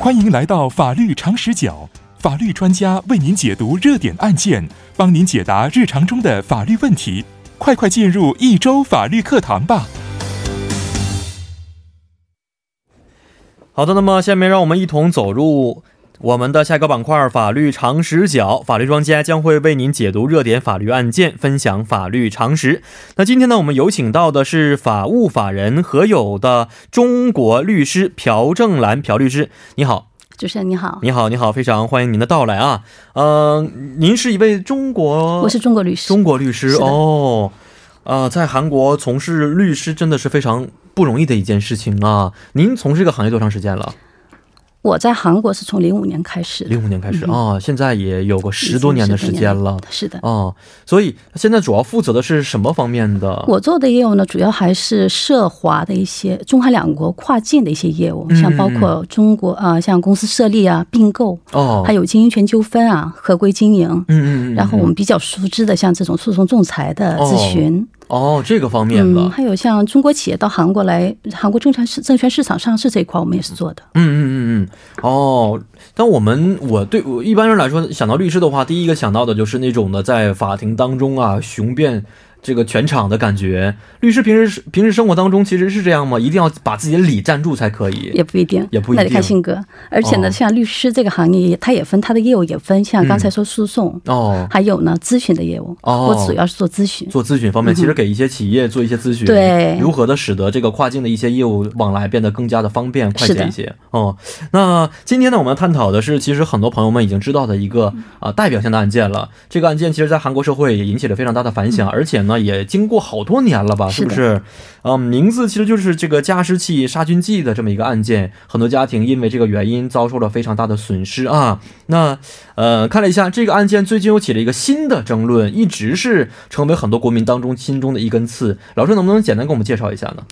欢迎来到法律常识角，法律专家为您解读热点案件，帮您解答日常中的法律问题。快快进入一周法律课堂吧！好的，那么下面让我们一同走入我们的下一个板块——法律常识角。法律专家将会为您解读热点法律案件，分享法律常识。那今天呢，我们有请到的是法务法人合友的中国律师朴正兰朴律师，你好。主持人你好，你好，你好，非常欢迎您的到来啊！呃，您是一位中国，我是中国律师，中国律师哦，呃，在韩国从事律师真的是非常不容易的一件事情啊！您从事这个行业多长时间了？我在韩国是从零五年开始，零五年开始啊，现在也有个十多年的时间了。是的，哦，所以现在主要负责的是什么方面的？我做的业务呢，主要还是涉华的一些中韩两国跨境的一些业务，像包括中国啊，像公司设立啊、并购哦，还有经营权纠纷啊、合规经营，嗯嗯，然后我们比较熟知的像这种诉讼仲裁的咨询。哦，这个方面的，还有像中国企业到韩国来，韩国证券市证券市场上市这一块，我们也是做的。嗯嗯嗯嗯，哦，但我们我对我一般人来说，想到律师的话，第一个想到的就是那种的在法庭当中啊，雄辩。这个全场的感觉，律师平时平时生活当中其实是这样吗？一定要把自己的理站住才可以？也不一定，也不一定，那得看性格。而且呢，像律师这个行业，它也分它的业务也分，像刚才说诉讼哦，还有呢咨询的业务哦。我主要是做咨询，做咨询方面，其实给一些企业做一些咨询，对，如何的使得这个跨境的一些业务往来变得更加的方便快捷一些哦。那今天呢，我们要探讨的是，其实很多朋友们已经知道的一个啊代表性的案件了。这个案件其实，在韩国社会也引起了非常大的反响，而且呢，也经过。好多年了吧，是不是？嗯，名字其实就是这个加湿器杀菌剂的这么一个案件，很多家庭因为这个原因遭受了非常大的损失啊。那呃，看了一下这个案件，最近又起了一个新的争论，一直是成为很多国民当中心中的一根刺。老师能不能简单给我们介绍一下呢？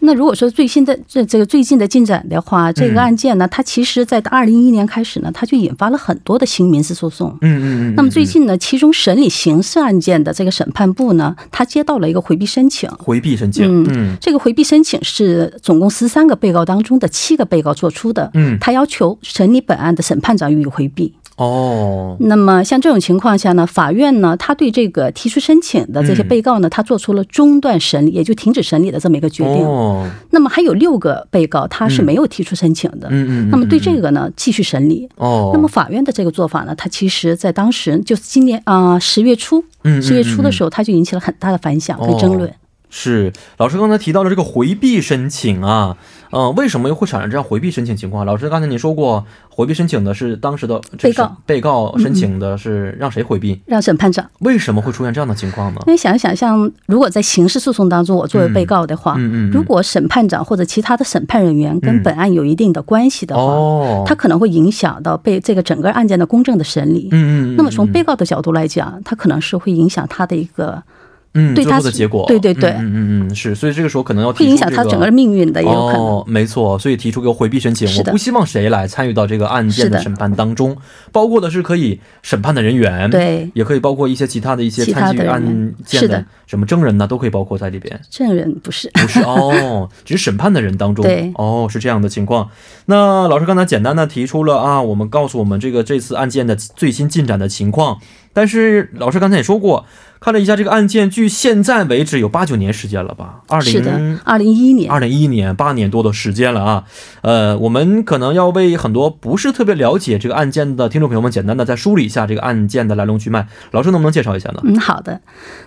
那如果说最新的这这个最近的进展的话，这个案件呢，它其实在二零一一年开始呢，它就引发了很多的新民事诉讼。嗯嗯嗯。那么最近呢，其中审理刑事案件的这个审判部呢，他接到了一个回避申请。回避申请。嗯。这个回避申请是总共十三个被告当中的七个被告做出的。嗯。他要求审理本案的审判长予以回避。哦，那么像这种情况下呢，法院呢，他对这个提出申请的这些被告呢，他做出了中断审理，也就停止审理的这么一个决定。哦，那么还有六个被告他是没有提出申请的。嗯嗯。那么对这个呢，继续审理。哦。那么法院的这个做法呢，他其实在当时就是今年啊十月初，十月初的时候，他就引起了很大的反响跟争论。是老师刚才提到了这个回避申请啊。嗯，为什么又会产生这样回避申请情况？老师，刚才你说过，回避申请的是当时的被告，被告申请的是让谁回避？让审判长。为什么会出现这样的情况呢？因为想一想，像如果在刑事诉讼当中，我作为被告的话，嗯嗯，如果审判长或者其他的审判人员跟本案有一定的关系的话，哦，他可能会影响到被这个整个案件的公正的审理。嗯嗯。那么从被告的角度来讲，他可能是会影响他的一个。嗯，最后的结果，对对对，嗯嗯嗯，是，所以这个时候可能要会影响他整个命运的，也有可能。哦，没错，所以提出个回避申请，我不希望谁来参与到这个案件的审判当中，包括的是可以审判的人员，对，也可以包括一些其他的一些参与案件的什么证人呢，都可以包括在里边。证人不是，不是 哦，只是审判的人当中，对，哦，是这样的情况。那老师刚才简单的提出了啊，我们告诉我们这个这次案件的最新进展的情况，但是老师刚才也说过。看了一下这个案件，距现在为止有八九年时间了吧？二零二零一一年，二零一一年八年多的时间了啊。呃，我们可能要为很多不是特别了解这个案件的听众朋友们，简单的再梳理一下这个案件的来龙去脉。老师能不能介绍一下呢？嗯，好的。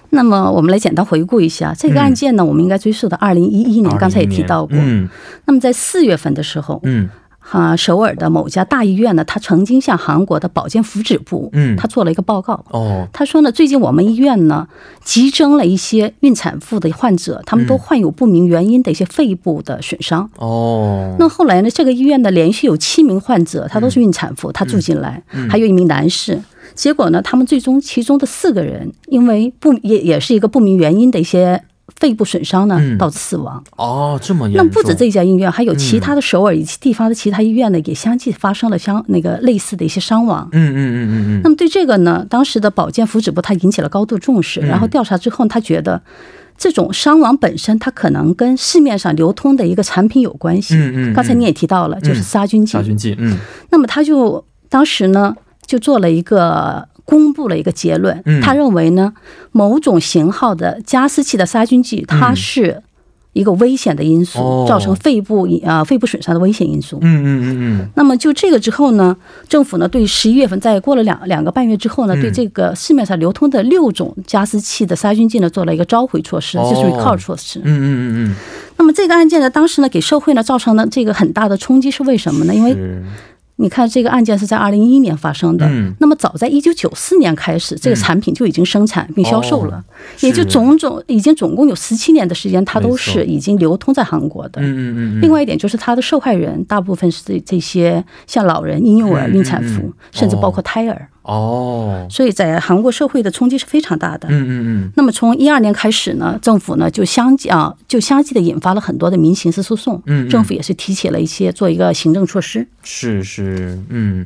那么我们来简单回顾一下这个案件呢，我们应该追溯到二零一一年，刚才也提到过。嗯。那么在四月份的时候，嗯。啊，首尔的某家大医院呢，他曾经向韩国的保健福祉部，嗯，他做了一个报告。哦，他说呢，最近我们医院呢，急增了一些孕产妇的患者，他们都患有不明原因的一些肺部的损伤。哦，那后来呢，这个医院呢，连续有七名患者，他都是孕产妇，他住进来，还有一名男士。结果呢，他们最终其中的四个人，因为不也也是一个不明原因的一些。肺部损伤呢，导致死亡。哦，这么严重。那不止这家医院，还有其他的首尔以及地方的其他医院呢，也相继发生了相那个类似的一些伤亡。嗯嗯嗯嗯嗯。那么对这个呢，当时的保健福祉部他引起了高度重视，然后调查之后，他觉得。这种伤亡本身，它可能跟市面上流通的一个产品有关系。嗯嗯。刚才你也提到了，就是杀菌剂。杀菌剂。嗯。那么他就当时呢，就做了一个公布了一个结论。嗯。他认为呢，某种型号的加湿器的杀菌剂，它是。一个危险的因素，造成肺部呃肺部损伤的危险因素。嗯嗯嗯嗯。那么就这个之后呢，政府呢对十一月份在过了两两个半月之后呢，对这个市面上流通的六种加湿器的杀菌剂呢做了一个召回措施，就是 recall 措施。嗯嗯嗯嗯。那么这个案件呢，当时呢给社会呢造成了这个很大的冲击，是为什么呢？因为你看，这个案件是在二零一一年发生的。嗯。那么早在一九九四年开始，这个产品就已经生产并销售了，也就种种已经总共有十七年的时间，它都是已经流通在韩国的。嗯嗯嗯。另外一点就是，它的受害人大部分是这这些像老人、婴幼儿、孕产妇，甚至包括胎儿。哦，所以在韩国社会的冲击是非常大的。嗯嗯嗯。那么从一二年开始呢，政府呢就相继啊，就相继的引发了很多的民刑事诉讼。嗯。政府也是提起了一些做一个行政措施。是是，嗯。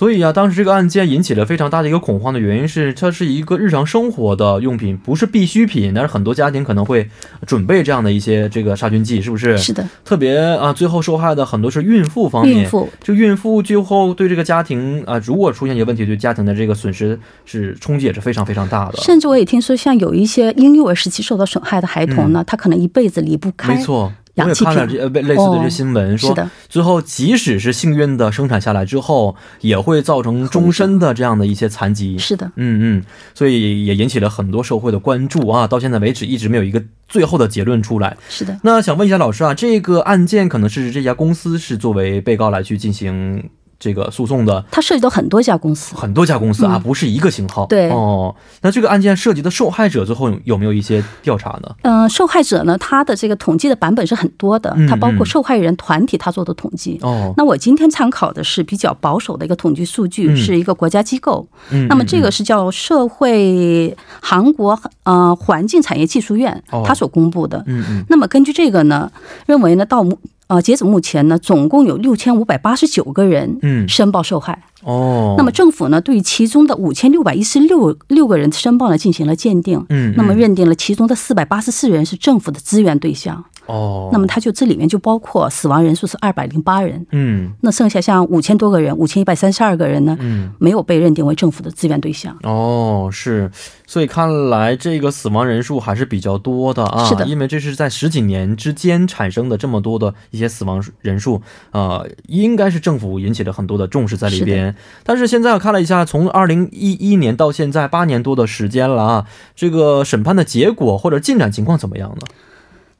所以啊，当时这个案件引起了非常大的一个恐慌的原因是，它是一个日常生活的用品，不是必需品。但是很多家庭可能会准备这样的一些这个杀菌剂，是不是？是的。特别啊，最后受害的很多是孕妇方面。孕妇。就孕妇最后对这个家庭啊，如果出现一些问题，对家庭的这个损失是冲击也是非常非常大的。甚至我也听说，像有一些婴幼儿时期受到损害的孩童呢，他可能一辈子离不开。没错。我也看了这呃类似的这新闻，说最后即使是幸运的生产下来之后，也会造成终身的这样的一些残疾。是的，嗯嗯，所以也引起了很多社会的关注啊。到现在为止，一直没有一个最后的结论出来。是的，那想问一下老师啊，这个案件可能是这家公司是作为被告来去进行。这个诉讼的，它涉及到很多家公司，很多家公司啊，不是一个型号。对哦，那这个案件涉及的受害者最后有没有一些调查呢？嗯，受害者呢，他的这个统计的版本是很多的，它包括受害人团体他做的统计。哦，那我今天参考的是比较保守的一个统计数据，是一个国家机构。嗯，那么这个是叫社会韩国呃环境产业技术院，他所公布的。嗯嗯，那么根据这个呢，认为呢到目。呃，截止目前呢，总共有六千五百八十九个人嗯申报受害哦。那么政府呢，对其中的五千六百一十六六个人申报呢进行了鉴定嗯，那么认定了其中的四百八十四人是政府的支援对象。哦，那么他就这里面就包括死亡人数是二百零八人，嗯，那剩下像五千多个人，五千一百三十二个人呢，嗯，没有被认定为政府的支援对象。哦，是，所以看来这个死亡人数还是比较多的啊，是的，因为这是在十几年之间产生的这么多的一些死亡人数，呃，应该是政府引起了很多的重视在里边。但是现在我看了一下，从二零一一年到现在八年多的时间了啊，这个审判的结果或者进展情况怎么样呢？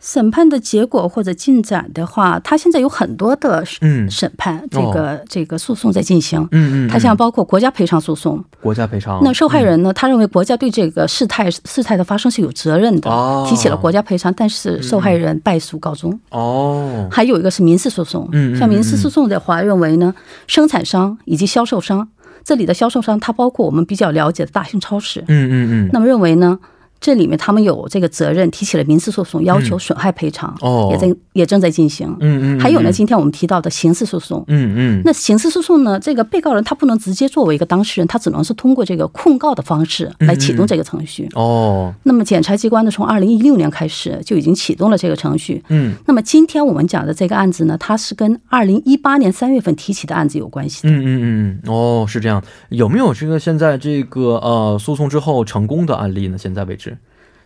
审判的结果或者进展的话，他现在有很多的审判，这个这个诉讼在进行。嗯嗯，他像包括国家赔偿诉讼，国家赔偿。那受害人呢，他认为国家对这个事态事态的发生是有责任的，提起了国家赔偿，但是受害人败诉告终。哦，还有一个是民事诉讼，像民事诉讼的话，认为呢，生产商以及销售商，这里的销售商，它包括我们比较了解的大型超市。嗯嗯嗯，那么认为呢？这里面他们有这个责任，提起了民事诉讼，要求损害赔偿，也在也正在进行。嗯嗯。还有呢，今天我们提到的刑事诉讼。嗯嗯。那刑事诉讼呢？这个被告人他不能直接作为一个当事人，他只能是通过这个控告的方式来启动这个程序。哦。那么检察机关呢，从二零一六年开始就已经启动了这个程序。嗯。那么今天我们讲的这个案子呢，它是跟二零一八年三月份提起的案子有关系的。嗯嗯嗯。哦，是这样。有没有这个现在这个呃诉讼之后成功的案例呢？现在为止？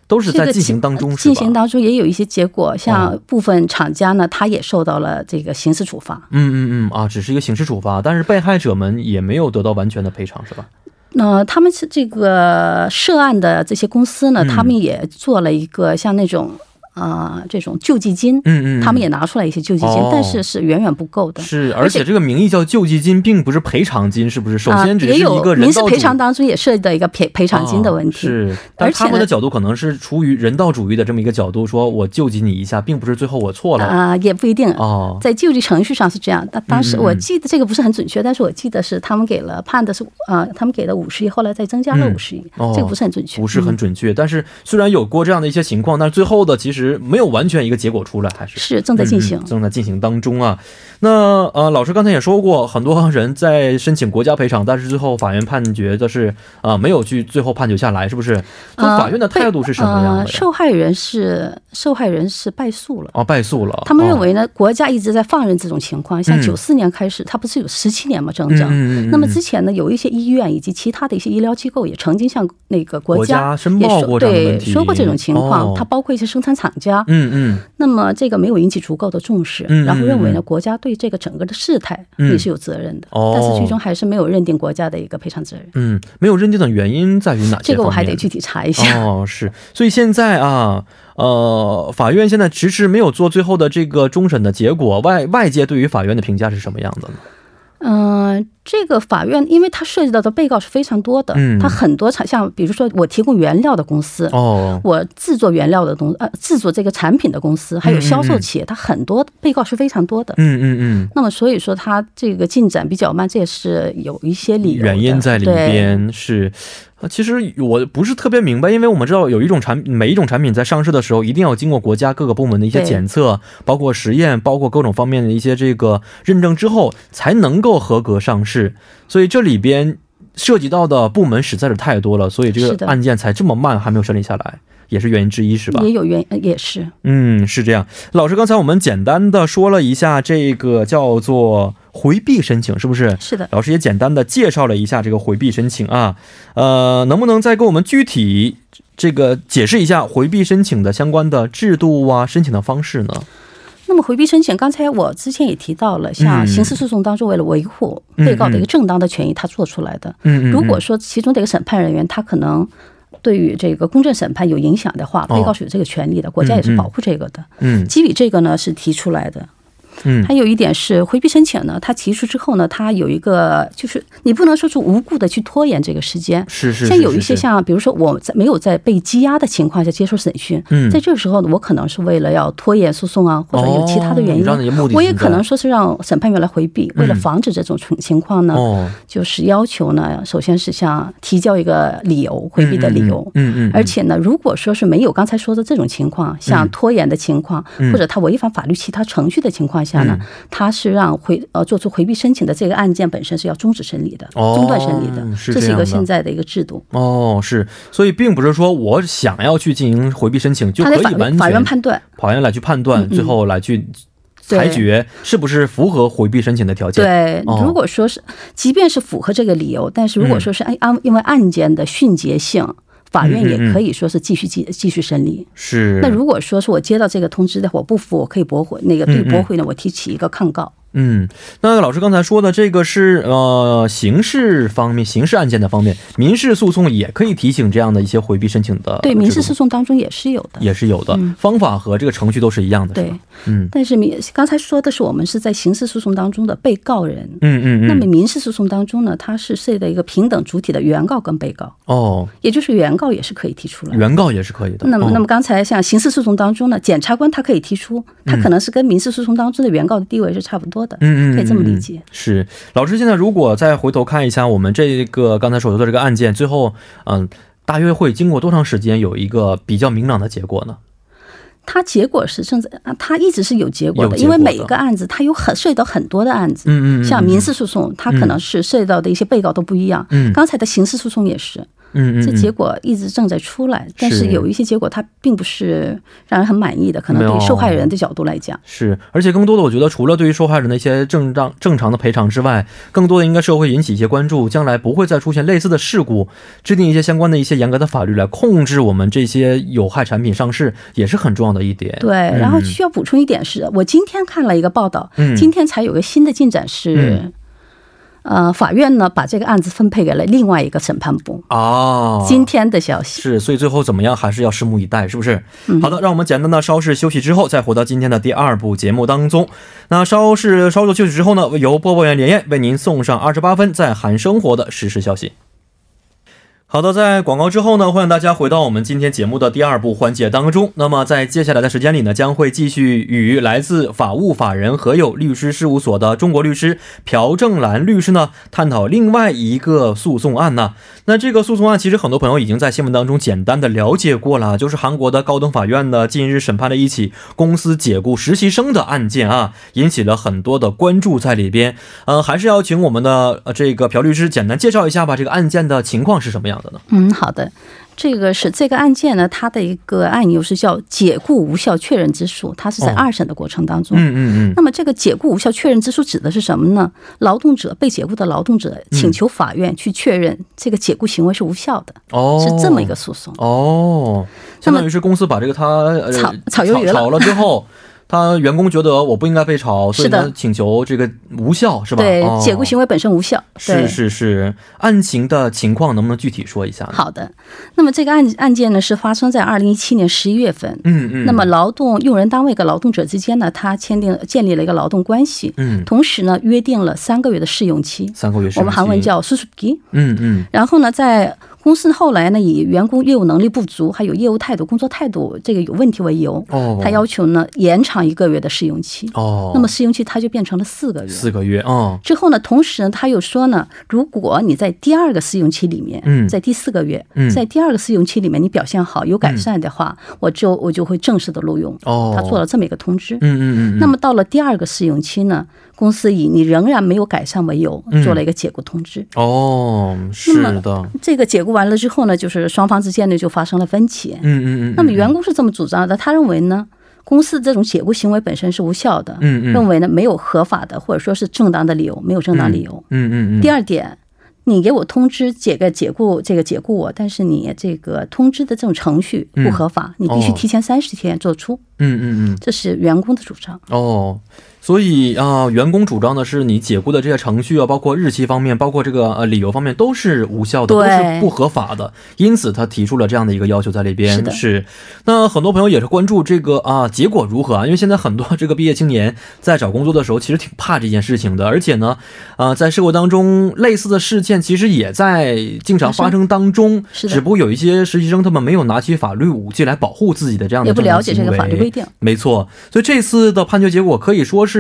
都是在进行当中，进行当中也有一些结果，像部分厂家呢，他也受到了这个刑事处罚。嗯嗯嗯啊，只是一个刑事处罚，但是被害者们也没有得到完全的赔偿，是吧？那他们是这个涉案的这些公司呢，他们也做了一个像那种。啊，这种救济金，嗯嗯，他们也拿出来一些救济金，但是是远远不够的。是，而且这个名义叫救济金，并不是赔偿金，是不是？首先，只是一个民事赔偿当中也涉及到一个赔赔偿金的问题。是，但他们的角度可能是出于人道主义的这么一个角度，说我救济你一下，并不是最后我错了啊，也不一定哦。在救济程序上是这样，但当时我记得这个不是很准确，但是我记得是他们给了判的是啊，他们给了五十亿，后来再增加了五十亿，这个不是很准确，不是很准确。但是虽然有过这样的一些情况，但是最后的其实。实没有完全一个结果出来，还是是正在进行，正在进行当中啊。那呃，老师刚才也说过，很多人在申请国家赔偿，但是最后法院判决的是啊，没有去最后判决下来，是不是？那法院的态度是什么样的？受害人是受害人是败诉了，啊，败诉了。他们认为呢，国家一直在放任这种情况，像九四年开始，它不是有十七年吗？整整。那么之前呢，有一些医院以及其他的一些医疗机构也曾经向那个国家申报过对说过这种情况，它包括一些生产厂家。嗯嗯。那么这个没有引起足够的重视，然后认为呢，国家对这个整个的事态也是有责任的，但是最终还是没有认定国家的一个赔偿责任。嗯，没有认定的原因在于哪些？这个我还得具体查一下。哦，是，所以现在啊，呃，法院现在迟迟没有做最后的这个终审的结果，外外界对于法院的评价是什么样的呢？嗯。这个法院，因为它涉及到的被告是非常多的，嗯，它很多产像比如说我提供原料的公司，哦，我制作原料的东呃制作这个产品的公司，还有销售企业，它很多被告是非常多的，嗯嗯嗯。那么所以说它这个进展比较慢，这也是有一些理由原因在里边是。其实我不是特别明白，因为我们知道有一种产每一种产品在上市的时候，一定要经过国家各个部门的一些检测，包括实验，包括各种方面的一些这个认证之后，才能够合格上市。所以这里边涉及到的部门实在是太多了，所以这个案件才这么慢，还没有审理下来，也是原因之一，是吧？也有原因，也是。嗯，是这样。老师，刚才我们简单的说了一下这个叫做回避申请，是不是？是的。老师也简单的介绍了一下这个回避申请啊，呃，能不能再给我们具体这个解释一下回避申请的相关的制度啊，申请的方式呢？那么回避申请，刚才我之前也提到了，像刑事诉讼当中，为了维护被告的一个正当的权益，他做出来的。如果说其中的一个审判人员，他可能对于这个公正审判有影响的话，被告是有这个权利的，国家也是保护这个的。嗯，基于这个呢，是提出来的。嗯，还有一点是回避申请呢，他提出之后呢，他有一个就是你不能说是无故的去拖延这个时间。是是。像有一些像比如说我在没有在被羁押的情况下接受审讯，在这个时候呢，我可能是为了要拖延诉讼啊，或者有其他的原因，我也可能说是让审判员来回避，为了防止这种情情况呢，就是要求呢，首先是像提交一个理由回避的理由。嗯嗯。而且呢，如果说是没有刚才说的这种情况，像拖延的情况，或者他违反法律其他程序的情况下。下呢，他是让回呃做出回避申请的这个案件本身是要终止审理的，中断审理的，这是一个现在的一个制度。哦，是，所以并不是说我想要去进行回避申请就可以完全法院判断，法院来去判断，最后来去裁决是不是符合回避申请的条件。对，如果说是，即便是符合这个理由，但是如果说是按按因为案件的迅捷性。法院也可以说是继续继继续审理。是。那如果说是我接到这个通知的话，我不服，我可以驳回。那个对驳回呢，我提起一个抗告。嗯，那老师刚才说的这个是呃刑事方面，刑事案件的方面，民事诉讼也可以提醒这样的一些回避申请的。对，民事诉讼当中也是有的，也是有的方法和这个程序都是一样的。对，嗯。但是民刚才说的是我们是在刑事诉讼当中的被告人，嗯嗯嗯。那么民事诉讼当中呢，它是涉及到一个平等主体的原告跟被告。哦。也就是原告也是可以提出来，原告也是可以的。那么，那么刚才像刑事诉讼当中呢，检察官他可以提出，他可能是跟民事诉讼当中的原告的地位是差不多的。嗯嗯，可以这么。理解是老师，现在如果再回头看一下我们这个刚才所说的这个案件，最后嗯，大约会经过多长时间有一个比较明朗的结果呢？它结果是甚至啊，它一直是有结果的，因为每一个案子它有很涉及到很多的案子，嗯嗯，像民事诉讼，它可能是涉及到的一些被告都不一样，嗯，刚才的刑事诉讼也是。嗯，这结果一直正在出来，但是有一些结果它并不是让人很满意的，可能对受害人的角度来讲。是，而且更多的我觉得，除了对于受害人的一些正当正常的赔偿之外，更多的应该是会引起一些关注，将来不会再出现类似的事故，制定一些相关的一些严格的法律来控制我们这些有害产品上市，也是很重要的一点。对，然后需要补充一点是，我今天看了一个报道，今天才有个新的进展是。呃，法院呢把这个案子分配给了另外一个审判部。哦，今天的消息是，所以最后怎么样还是要拭目以待，是不是？好的，让我们简单的稍事休息之后，再回到今天的第二部节目当中。那稍事稍作休息之后呢，由播报员连燕为您送上二十八分在韩生活的实时消息。好的，在广告之后呢，欢迎大家回到我们今天节目的第二部环节当中。那么在接下来的时间里呢，将会继续与来自法务法人和友律师事务所的中国律师朴正兰律师呢，探讨另外一个诉讼案呢。那这个诉讼案其实很多朋友已经在新闻当中简单的了解过了，就是韩国的高等法院呢近日审判了一起公司解雇实习生的案件啊，引起了很多的关注在里边。呃，还是要请我们的呃这个朴律师简单介绍一下吧，这个案件的情况是什么样？嗯，好的，这个是这个案件呢，它的一个案由是叫解雇无效确认之诉，它是在二审的过程当中。嗯嗯嗯。那么这个解雇无效确认之诉指的是什么呢？劳动者被解雇的劳动者请求法院去确认这个解雇行为是无效的，哦，是这么一个诉讼。哦，相当于是公司把这个他炒炒鱿鱼炒了之后。他员工觉得我不应该被炒，所以请求这个无效是吧？对，解雇行为本身无效。是是是，案情的情况能不能具体说一下？好的，那么这个案案件呢是发生在二零一七年十一月份。嗯嗯。那么劳动用人单位跟劳动者之间呢，他签订了建立了一个劳动关系。嗯。同时呢，约定了三个月的试用期。三个月试用期。我们韩文叫수습 기。 嗯嗯。然后呢，在公司后来呢，以员工业务能力不足，还有业务态度、工作态度这个有问题为由，哦，他要求呢延长一个月的试用期。哦，那么试用期他就变成了四个月。四个月，哦。之后呢，同时呢，他又说呢，如果你在第二个试用期里面，嗯，在第四个月，嗯，在第二个试用期里面你表现好、有改善的话，我就我就会正式的录用。哦，他做了这么一个通知。嗯嗯嗯。那么到了第二个试用期呢？公司以你仍然没有改善为由，做了一个解雇通知。哦，是的。这个解雇完了之后呢，就是双方之间呢就发生了分歧。嗯嗯嗯。那么员工是这么主张的，他认为呢，公司这种解雇行为本身是无效的。嗯嗯。认为呢没有合法的或者说是正当的理由，没有正当理由。嗯嗯嗯。第二点。你给我通知解个解雇这个解雇我，但是你这个通知的这种程序不合法，你必须提前三十天做出。嗯嗯嗯，这是员工的主张。哦，所以啊，员工主张的是你解雇的这些程序啊，包括日期方面，包括这个呃理由方面都是无效的，都是不合法的。因此他提出了这样的一个要求在里边。是是。那很多朋友也是关注这个啊结果如何啊？因为现在很多这个毕业青年在找工作的时候，其实挺怕这件事情的。而且呢，啊，在社会当中类似的事件其实也在经常发生当中。是只不过有一些实习生他们没有拿起法律武器来保护自己的这样的。也不了解这个法律。规定没错，所以这次的判决结果可以说是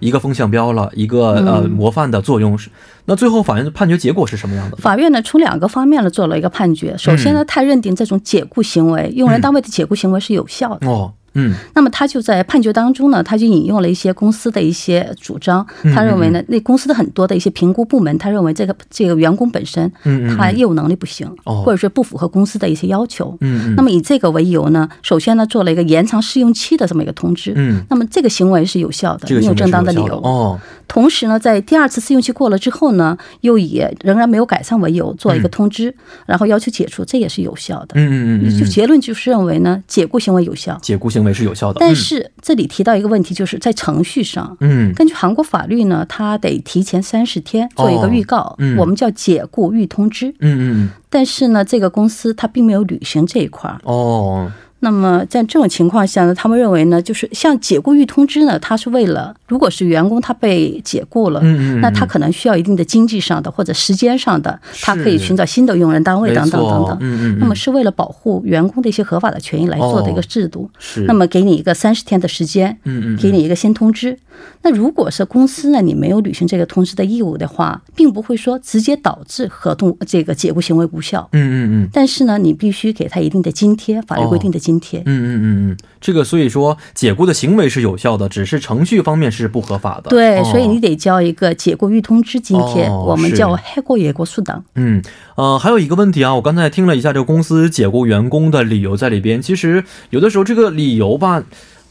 一个风向标了，一个呃模范的作用是。那最后法院的判决结果是什么样的？法院呢从两个方面呢做了一个判决。首先呢，他认定这种解雇行为，用人单位的解雇行为是有效的。哦。嗯，那么他就在判决当中呢，他就引用了一些公司的一些主张。他认为呢，那公司的很多的一些评估部门，他认为这个这个员工本身，他业务能力不行，或者说不符合公司的一些要求。嗯那么以这个为由呢，首先呢做了一个延长试用期的这么一个通知。嗯。那么这个行为是有效的，没有正当的理由。哦。同时呢，在第二次试用期过了之后呢，又以仍然没有改善为由做一个通知，然后要求解除，这也是有效的。嗯嗯嗯。就结论就是认为呢，解雇行为有效。解雇行为是有效的。但是这里提到一个问题，就是在程序上，嗯，根据韩国法律呢，他得提前三十天做一个预告，嗯，我们叫解雇预通知。嗯嗯。但是呢，这个公司他并没有履行这一块儿。哦。那么在这种情况下呢，他们认为呢，就是像解雇预通知呢，它是为了，如果是员工他被解雇了，那他可能需要一定的经济上的或者时间上的，他可以寻找新的用人单位等等等等。那么是为了保护员工的一些合法的权益来做的一个制度。是。那么给你一个三十天的时间，嗯嗯，给你一个先通知。那如果是公司呢，你没有履行这个通知的义务的话，并不会说直接导致合同这个解雇行为无效。嗯嗯嗯。但是呢，你必须给他一定的津贴，法律规定的津。津贴，嗯嗯嗯嗯，这个所以说解雇的行为是有效的，只是程序方面是不合法的。对，所以你得交一个解雇预通知津贴，我们叫黑过野过速档。嗯呃，还有一个问题啊，我刚才听了一下这个公司解雇员工的理由在里边，其实有的时候这个理由吧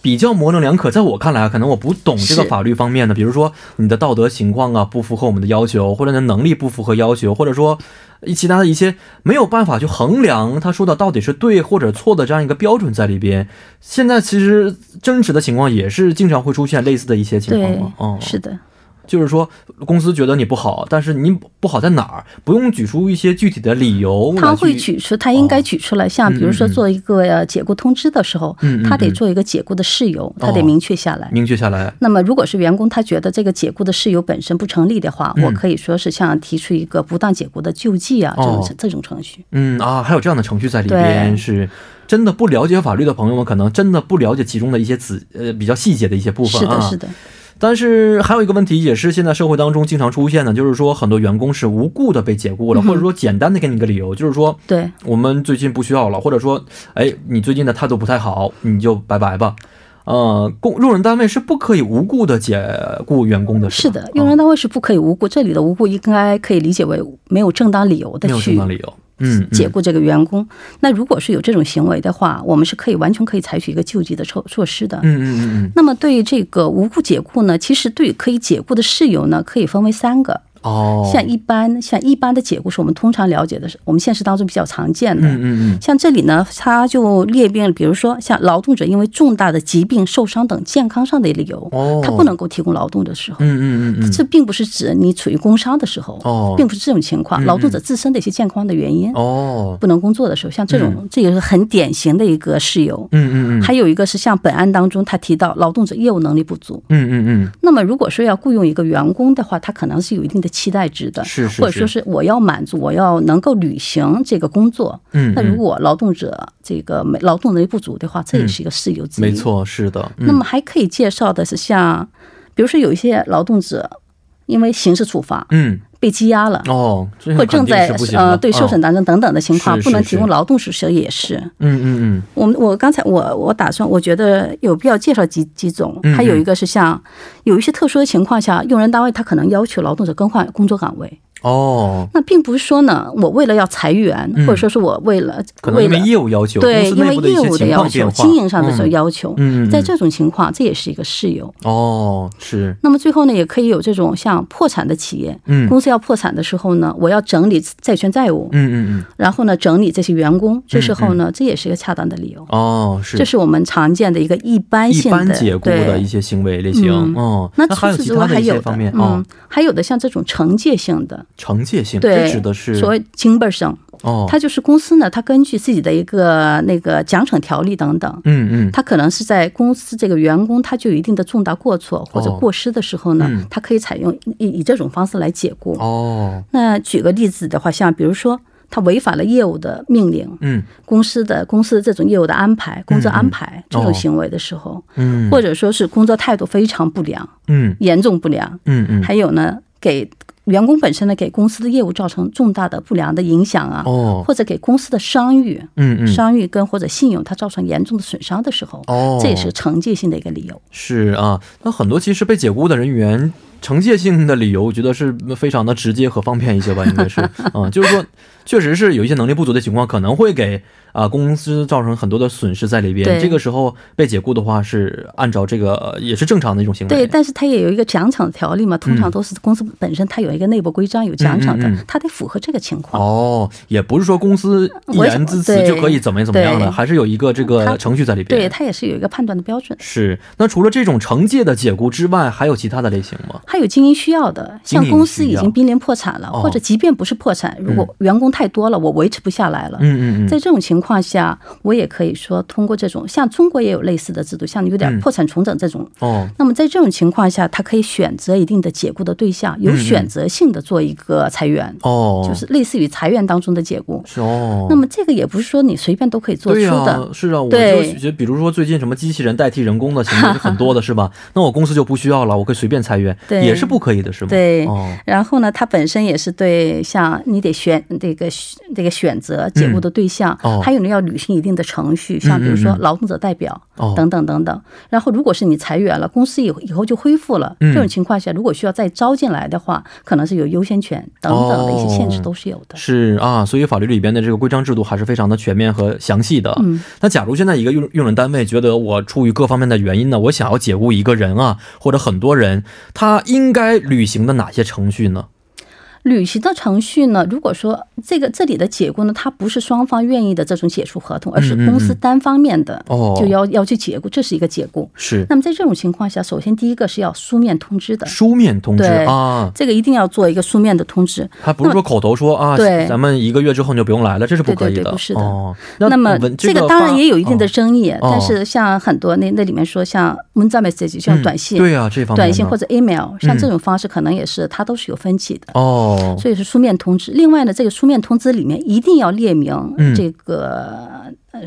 比较模棱两可，在我看来啊，可能我不懂这个法律方面的，比如说你的道德情况啊不符合我们的要求，或者你的能力不符合要求，或者说。一其他的一些没有办法去衡量他说的到底是对或者错的这样一个标准在里边。现在其实真实的情况也是经常会出现类似的一些情况嘛？哦，是的。就是说公司觉得你不好，但是你不好在哪儿？不用举出一些具体的理由。他会举出，他应该举出来，像比如说做一个解雇通知的时候，他得做一个解雇的事由，他得明确下来。明确下来。那么如果是员工他觉得这个解雇的事由本身不成立的话，我可以说是像提出一个不当解雇的救济啊这种这种程序。嗯啊，还有这样的程序在里边是。真的不了解法律的朋友们，可能真的不了解其中的一些子呃比较细节的一些部分啊。是的，是的。但是还有一个问题，也是现在社会当中经常出现的，就是说很多员工是无故的被解雇了，或者说简单的给你个理由，就是说，对，我们最近不需要了，或者说，哎，你最近的态度不太好，你就拜拜吧。呃，公用人单位是不可以无故的解雇员工的。是的，用人单位是不可以无故，这里的无故应该可以理解为没有正当理由的去。没有正当理由。嗯，解雇这个员工，那如果是有这种行为的话，我们是可以完全可以采取一个救济的措措施的。嗯嗯嗯。那么对于这个无故解雇呢，其实对可以解雇的事由呢，可以分为三个。哦，像一般像一般的解雇是我们通常了解的，是我们现实当中比较常见的。嗯嗯像这里呢，它就列了，比如说像劳动者因为重大的疾病、受伤等健康上的理由，哦，他不能够提供劳动的时候，嗯嗯嗯，这并不是指你处于工伤的时候，哦，并不是这种情况，劳动者自身的一些健康的原因，哦，不能工作的时候，像这种，这也是很典型的一个事由。嗯嗯嗯。还有一个是像本案当中他提到劳动者业务能力不足。嗯嗯嗯。那么如果说要雇佣一个员工的话，他可能是有一定的期待值的。是是，或者说是我要满足，我要能够履行这个工作。嗯，那如果劳动者这个没劳动能力不足的话，这也是一个事由之一。没错，是的。那么还可以介绍的是，像比如说有一些劳动者因为刑事处罚，嗯。被羁押了哦，或正在呃对受审当中等等的情况，不能提供劳动事实也是。嗯嗯嗯。我们我刚才我我打算，我觉得有必要介绍几几种。还有一个是像有一些特殊的情况下，用人单位他可能要求劳动者更换工作岗位。哦，那并不是说呢，我为了要裁员，或者说是我为了为了业务要求，对，因为业务的要求、经营上的这要求，嗯，在这种情况，这也是一个事由。哦，是。那么最后呢，也可以有这种像破产的企业，嗯，公司要破产的时候呢，我要整理债权债务，嗯嗯嗯，然后呢，整理这些员工，这时候呢，这也是一个恰当的理由。哦，是。这是我们常见的一个一般性的解雇的一些行为类型。哦，那除此之外还有方面，嗯，还有的像这种惩戒性的，惩戒性。对，指的是所谓经本生哦，它就是公司呢，它根据自己的一个那个奖惩条例等等，嗯嗯，它可能是在公司这个员工他就有一定的重大过错或者过失的时候呢，它可以采用以以这种方式来解雇。哦。那举个例子的话，像比如说他违反了业务的命令，嗯，公司的公司的这种业务的安排、工作安排这种行为的时候，嗯，或者说是工作态度非常不良，嗯，严重不良，嗯嗯，还有呢给。员工本身呢，给公司的业务造成重大的不良的影响啊，哦，或者给公司的商誉，嗯嗯，商誉跟或者信用，它造成严重的损伤的时候，哦，这也是惩戒性的一个理由。是啊，那很多其实被解雇的人员，惩戒性的理由，我觉得是非常的直接和方便一些吧，应该是啊，就是说，确实是有一些能力不足的情况，可能会给。啊，公司造成很多的损失在里边，这个时候被解雇的话，是按照这个也是正常的一种行为。对，但是它也有一个奖惩条例嘛，通常都是公司本身它有一个内部规章有奖惩的，它得符合这个情况。哦，也不是说公司一言之词就可以怎么怎么样的，还是有一个这个程序在里边。对，它也是有一个判断的标准。是，那除了这种惩戒的解雇之外，还有其他的类型吗？还有经营需要的，像公司已经濒临破产了，或者即便不是破产，如果员工太多了，我维持不下来了。嗯嗯嗯，在这种情况下。我也可以说，通过这种像中国也有类似的制度，像有点破产重整这种。哦。那么在这种情况下，他可以选择一定的解雇的对象，有选择性的做一个裁员。哦。就是类似于裁员当中的解雇。那么这个也不是说你随便都可以做出的。是啊。我就觉得，比如说最近什么机器人代替人工的情况是很多的，是吧？那我公司就不需要了，我可以随便裁员，也是不可以的，是吗？对。然后呢，它本身也是对，像你得选这个这个选择解雇的对象，还有呢要履行一定的程序，像比如说劳动者代表等等等等。然后，如果是你裁员了，公司以以后就恢复了，这种情况下，如果需要再招进来的话，可能是有优先权等等的一些限制都是有的。是啊，所以法律里边的这个规章制度还是非常的全面和详细的。嗯，那假如现在一个用用人单位觉得我出于各方面的原因呢，我想要解雇一个人啊，或者很多人，他应该履行的哪些程序呢？履行的程序呢？如果说这个这里的解雇呢，它不是双方愿意的这种解除合同，而是公司单方面的就要要去解雇，这是一个解雇。是。那么在这种情况下，首先第一个是要书面通知的。书面通知啊，这个一定要做一个书面的通知。他不是说口头说啊，对，咱们一个月之后你就不用来了，这是不可以的。不是的。那么这个当然也有一定的争议，但是像很多那那里面说像文字 message 像短信，对啊，这方面短信或者 email，像这种方式可能也是它都是有分歧的哦。所以是书面通知。另外呢，这个书面通知里面一定要列明这个呃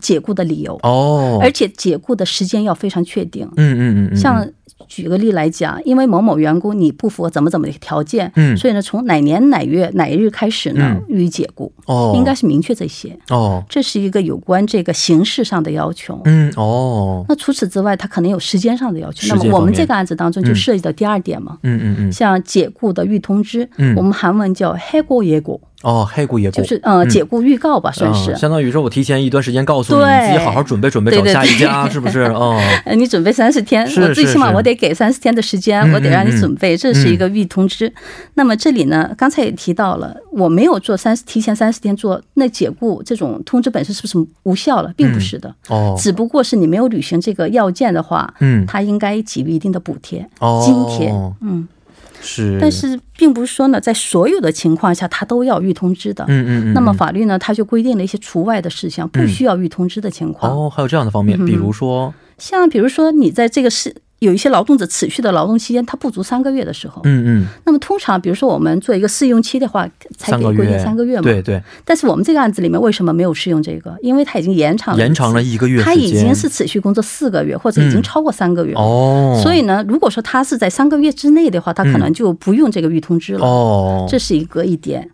解雇的理由哦，而且解雇的时间要非常确定。嗯嗯嗯，像。举个例来讲，因为某某员工你不符合怎么怎么的条件，嗯，所以呢，从哪年哪月哪日开始呢予以解雇？哦，应该是明确这些。哦，这是一个有关这个形式上的要求。嗯，哦，那除此之外，它可能有时间上的要求。那么我们这个案子当中就涉及到第二点嘛。嗯嗯嗯，像解雇的预通知，嗯我们韩文叫黑过野过。哦，黑雇也雇就是呃解雇预告吧，算是。相当于说我提前一段时间告诉你，自己好好准备准备找下一家，是不是？哦，你准备三十天，我最起码我得给三十天的时间，我得让你准备，这是一个预通知。那么这里呢，刚才也提到了，我没有做三十提前三十天做，那解雇这种通知本身是不是无效了？并不是的，哦，只不过是你没有履行这个要件的话，嗯，他应该给予一定的补贴、津贴，嗯。是，但是并不是说呢，在所有的情况下，他都要预通知的。嗯嗯嗯。那么法律呢，它就规定了一些除外的事项，不需要预通知的情况。哦，还有这样的方面，比如说，像比如说你在这个是。有一些劳动者持续的劳动期间，他不足三个月的时候，嗯嗯，那么通常，比如说我们做一个试用期的话，才给规定三个月嘛，对对。但是我们这个案子里面为什么没有适用这个？因为他已经延长了延长了一个月，他已经是持续工作四个月，或者已经超过三个月哦。所以呢，如果说他是在三个月之内的话，他可能就不用这个预通知了哦。这是一个一点。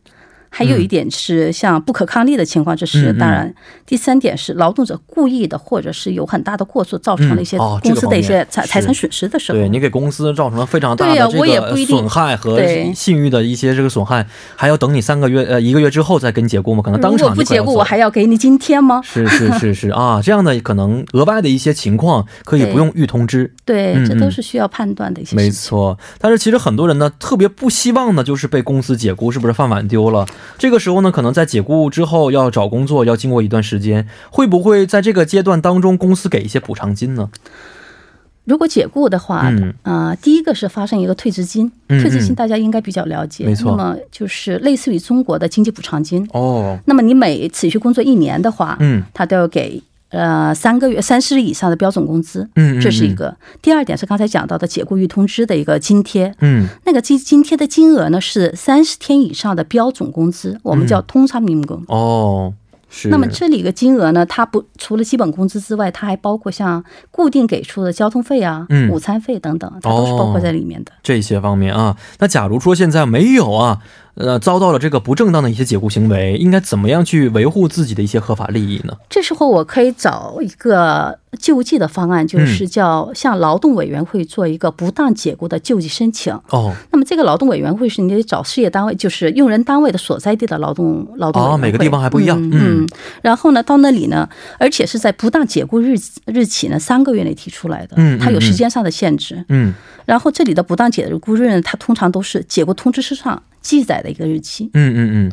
还有一点是像不可抗力的情况，这是当然。第三点是劳动者故意的，或者是有很大的过错，造成了一些公司的一些财财产损失的时候，对你给公司造成了非常大的这个损害和信誉的一些这个损害，还要等你三个月呃一个月之后再给你解雇吗？可能当场不解雇，我还要给你津贴吗？是是是是 啊，这样的可能额外的一些情况可以不用预通知。对，这都是需要判断的一些。没错，但是其实很多人呢特别不希望呢，就是被公司解雇，是不是饭碗丢了？这个时候呢，可能在解雇之后要找工作，要经过一段时间，会不会在这个阶段当中，公司给一些补偿金呢？如果解雇的话，啊，第一个是发生一个退职金，退职金大家应该比较了解，没错，那么就是类似于中国的经济补偿金哦。那么你每持续工作一年的话，嗯，他都要给。呃，三个月三十日以上的标准工资，嗯，这是一个。第二点是刚才讲到的解雇预通知的一个津贴，嗯，那个津津贴的金额呢是三十天以上的标准工资，我们叫通常民工。哦，是。那么这里的金额呢，它不除了基本工资之外，它还包括像固定给出的交通费啊、午餐费等等，它都是包括在里面的。这些方面啊，那假如说现在没有啊。呃，遭到了这个不正当的一些解雇行为，应该怎么样去维护自己的一些合法利益呢？这时候我可以找一个救济的方案，就是叫向劳动委员会做一个不当解雇的救济申请。哦，那么这个劳动委员会是你得找事业单位，就是用人单位的所在地的劳动劳动。哦，每个地方还不一样。嗯，然后呢，到那里呢，而且是在不当解雇日日起呢三个月内提出来的。嗯，它有时间上的限制。嗯，然后这里的不当解雇日呢，它通常都是解雇通知书上。记载的一个日期。嗯嗯嗯。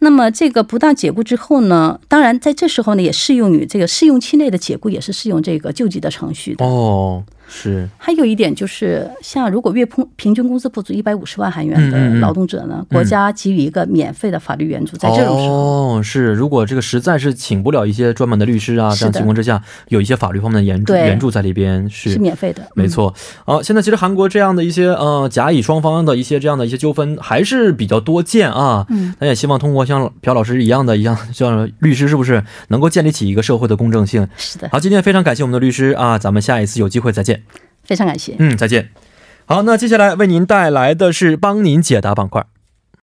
那么这个不当解雇之后呢？当然在这时候呢，也适用于这个试用期内的解雇，也是适用这个救济的程序的。哦。是，还有一点就是，像如果月平平均工资不足一百五十万韩元的劳动者呢，国家给予一个免费的法律援助。在这种时候，哦，是，如果这个实在是请不了一些专门的律师啊，这样情况之下，有一些法律方面的援助援助在里边是是免费的，没错。啊，现在其实韩国这样的一些呃甲乙双方的一些这样的一些纠纷还是比较多见啊。嗯，咱也希望通过像朴老师一样的一样像律师，是不是能够建立起一个社会的公正性？是的。好，今天非常感谢我们的律师啊，咱们下一次有机会再见。非常感谢。嗯，再见。好，那接下来为您带来的是帮您解答板块。